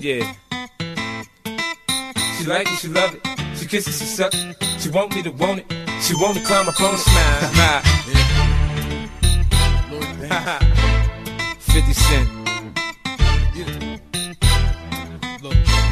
Yeah. She like it, she love it. She kiss it, she suck. She want me to want it. She want to climb up on it. Smile. 50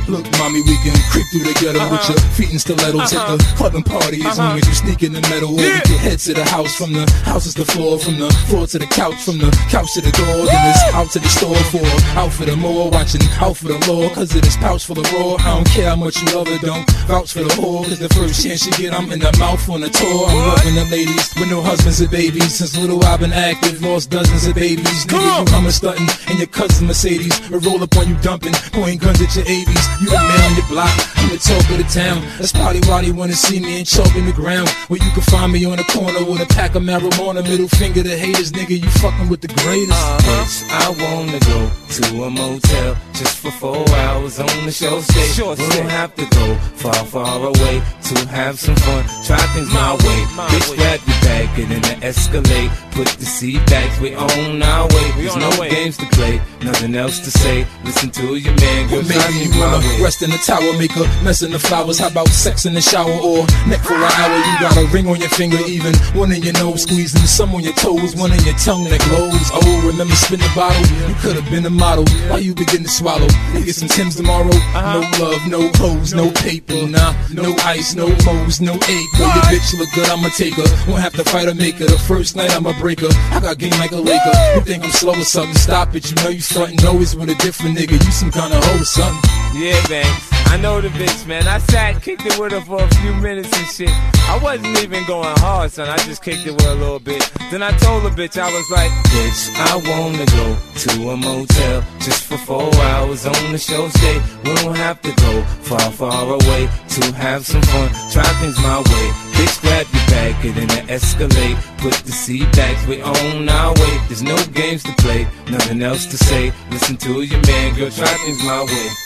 Look, mommy, we can creep through the ghetto with your feet in stilettos at the club and party as long as you sneak in the metal. Or we can head to the house, from the house is the floor, from the floor to the couch, from the couch to the door. Then it's out to the store for out for the more, watching out for the law, cause of this pouch full of raw. I don't care how much you love it, don't vouch for the whore, cause the first chance you get, I'm in the mouth on the tour. I'm loving the ladies with no husbands or babies. Since little I've been active, lost dozens of babies. Nigga, you coming stunting and your cousin Mercedes. We roll up on you dumping, point guns at your ABs. You the man on the block, I'm the talk of the town. That's probably why they wanna see me and chalk in the ground. Where you can find me on the corner with a pack of marijuana, middle finger to haters, nigga. You fucking with the greatest. Uh-huh. Bitch, I wanna go to a motel just for four hours on the show stage. Sure we don't have to go far, far away to have some fun. Try things my way. my Bitch, way. grab your bag, get in the Escalade. Put the seat back, we on our way. There's no games to play, nothing else to say. Listen to your man, girl, try maybe you my wanna way. rest in the tower, make a mess in the flowers. How about sex in the shower or neck for an hour? You got a ring on your finger, even one in your nose, squeezing some on your toes, one in your tongue that glows. Oh, remember spin the bottle? You could have been a model. Why you begin to swallow? You get some Tim's tomorrow. Uh-huh. No love, no hoes, no paper, nah, no ice, no moes, no ache. Girl, your bitch look good, I'ma take her. Won't have to fight or make her. The first night I'm a breaker. I got game like a Laker. You think I'm slow or something? Stop it. You know you frontin' always with a different nigga. You some kind of hoe or something. Yeah, man. I know the bitch, man. I sat, kicked it with her for a few minutes and shit. I wasn't even going hard, son. I just kicked it with a little bit. Then I told the bitch, I was like, Bitch, I wanna go to a motel just for four hours on the show stage. We don't have to go far, far away to have some fun. Try things my way. Bitch, grab your bag, get in the Escalade. Put the seat back, we on our way. There's no games to play, nothing else to say. Listen to your man, girl, try things my way.